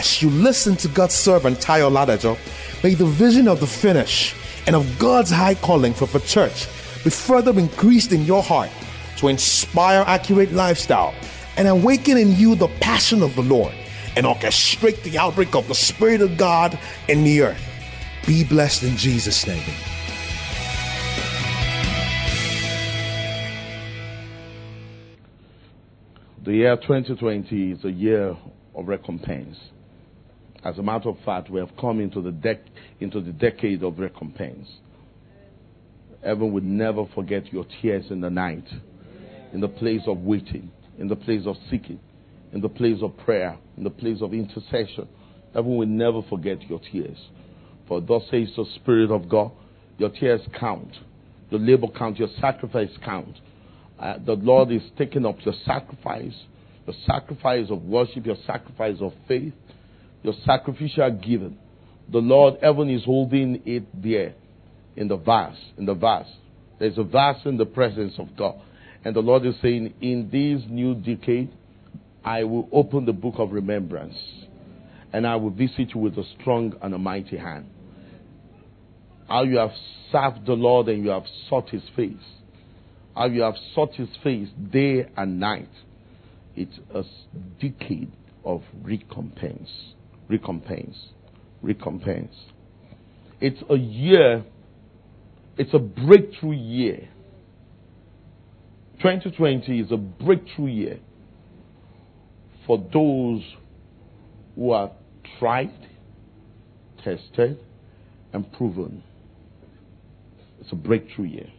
As you listen to God's servant Tayo Ladajo, may the vision of the finish and of God's high calling for the church be further increased in your heart to inspire accurate lifestyle and awaken in you the passion of the Lord and orchestrate the outbreak of the Spirit of God in the earth. Be blessed in Jesus' name. The year 2020 is a year of recompense. As a matter of fact, we have come into the, dec- into the decade of recompense. Heaven will never forget your tears in the night, in the place of waiting, in the place of seeking, in the place of prayer, in the place of intercession. Heaven will never forget your tears. For thus says the Spirit of God, your tears count, your labor count, your sacrifice count uh, the Lord is taking up your sacrifice, your sacrifice of worship, your sacrifice of faith, your sacrificial giving. The Lord, heaven is holding it there in the vase, in the vase. There's a vase in the presence of God. And the Lord is saying, in this new decade, I will open the book of remembrance and I will visit you with a strong and a mighty hand. How you have served the Lord and you have sought his face how you have sought his face day and night. It's a decade of recompense. Recompense. Recompense. It's a year, it's a breakthrough year. 2020 is a breakthrough year for those who are tried, tested, and proven. It's a breakthrough year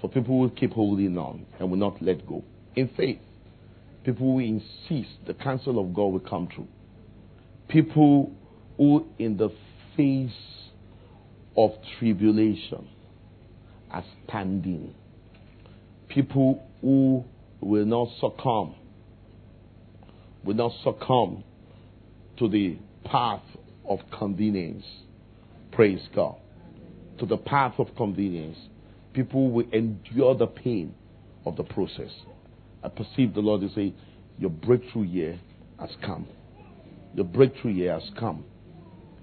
for people who keep holding on and will not let go. In faith, people who insist the counsel of God will come true. People who, in the face of tribulation, are standing. People who will not succumb, will not succumb to the path of convenience. Praise God. To the path of convenience people will endure the pain of the process. I perceive the Lord to say, Your breakthrough year has come. Your breakthrough year has come.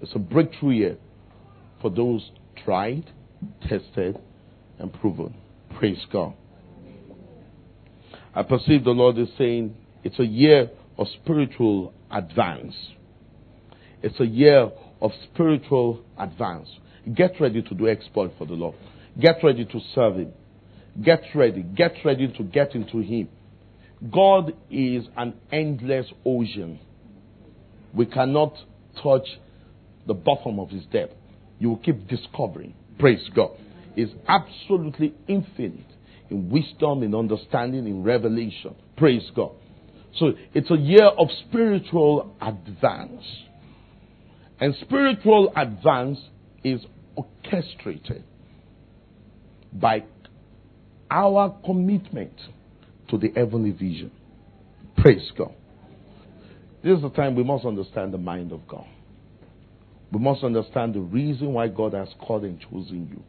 It's a breakthrough year for those tried, tested, and proven. Praise God. I perceive the Lord is saying it's a year of spiritual advance. It's a year of spiritual advance. Get ready to do exploit for the Lord. Get ready to serve Him. Get ready. Get ready to get into Him. God is an endless ocean. We cannot touch the bottom of His depth. You will keep discovering. Praise God. Is absolutely infinite in wisdom, in understanding, in revelation. Praise God. So it's a year of spiritual advance. And spiritual advance is orchestrated by our commitment to the heavenly vision. Praise God. This is the time we must understand the mind of God. We must understand the reason why God has called and chosen you.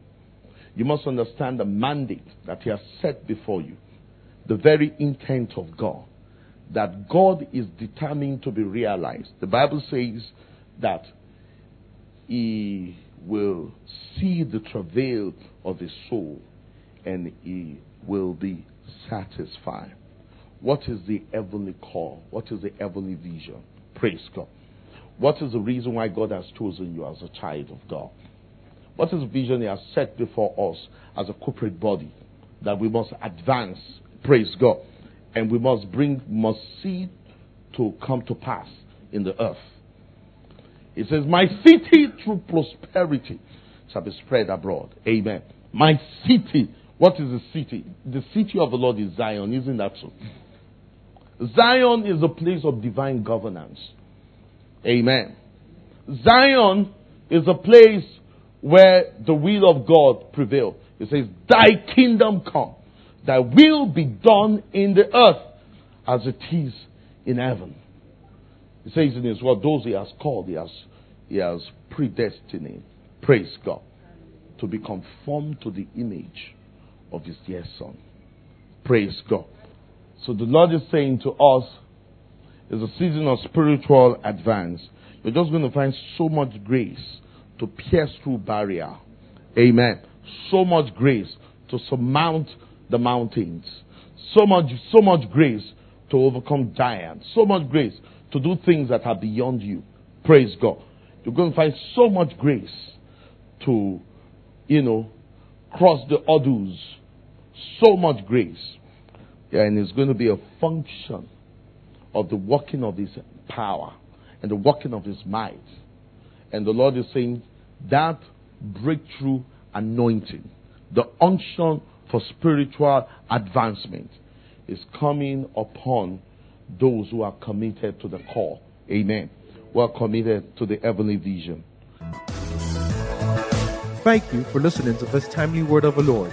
You must understand the mandate that He has set before you, the very intent of God, that God is determined to be realized. The Bible says that He will see the travail of his soul and he will be satisfied. What is the heavenly call? What is the heavenly vision? Praise God. What is the reason why God has chosen you as a child of God? What is the vision He has set before us as a corporate body that we must advance? Praise God. And we must bring, must see to come to pass in the earth. It says, My city through prosperity shall be spread abroad. Amen. My city. What is the city? The city of the Lord is Zion, isn't that so? Zion is a place of divine governance. Amen. Zion is a place where the will of God prevails. It says, Thy kingdom come, thy will be done in the earth as it is in heaven. He says in his word, those he has called, he has, he has predestined. Praise God. To be conformed to the image of his dear son. Praise God. So the Lord is saying to us, It's a season of spiritual advance. You're just going to find so much grace to pierce through barrier. Amen. So much grace to surmount the mountains. So much, so much grace to overcome giants. So much grace to do things that are beyond you. Praise God. You're going to find so much grace to, you know, cross the hurdles. So much grace. Yeah, and it's going to be a function of the working of His power and the working of His might. And the Lord is saying that breakthrough anointing, the unction for spiritual advancement, is coming upon those who are committed to the call. Amen. Who are committed to the heavenly vision. Thank you for listening to this timely word of the Lord.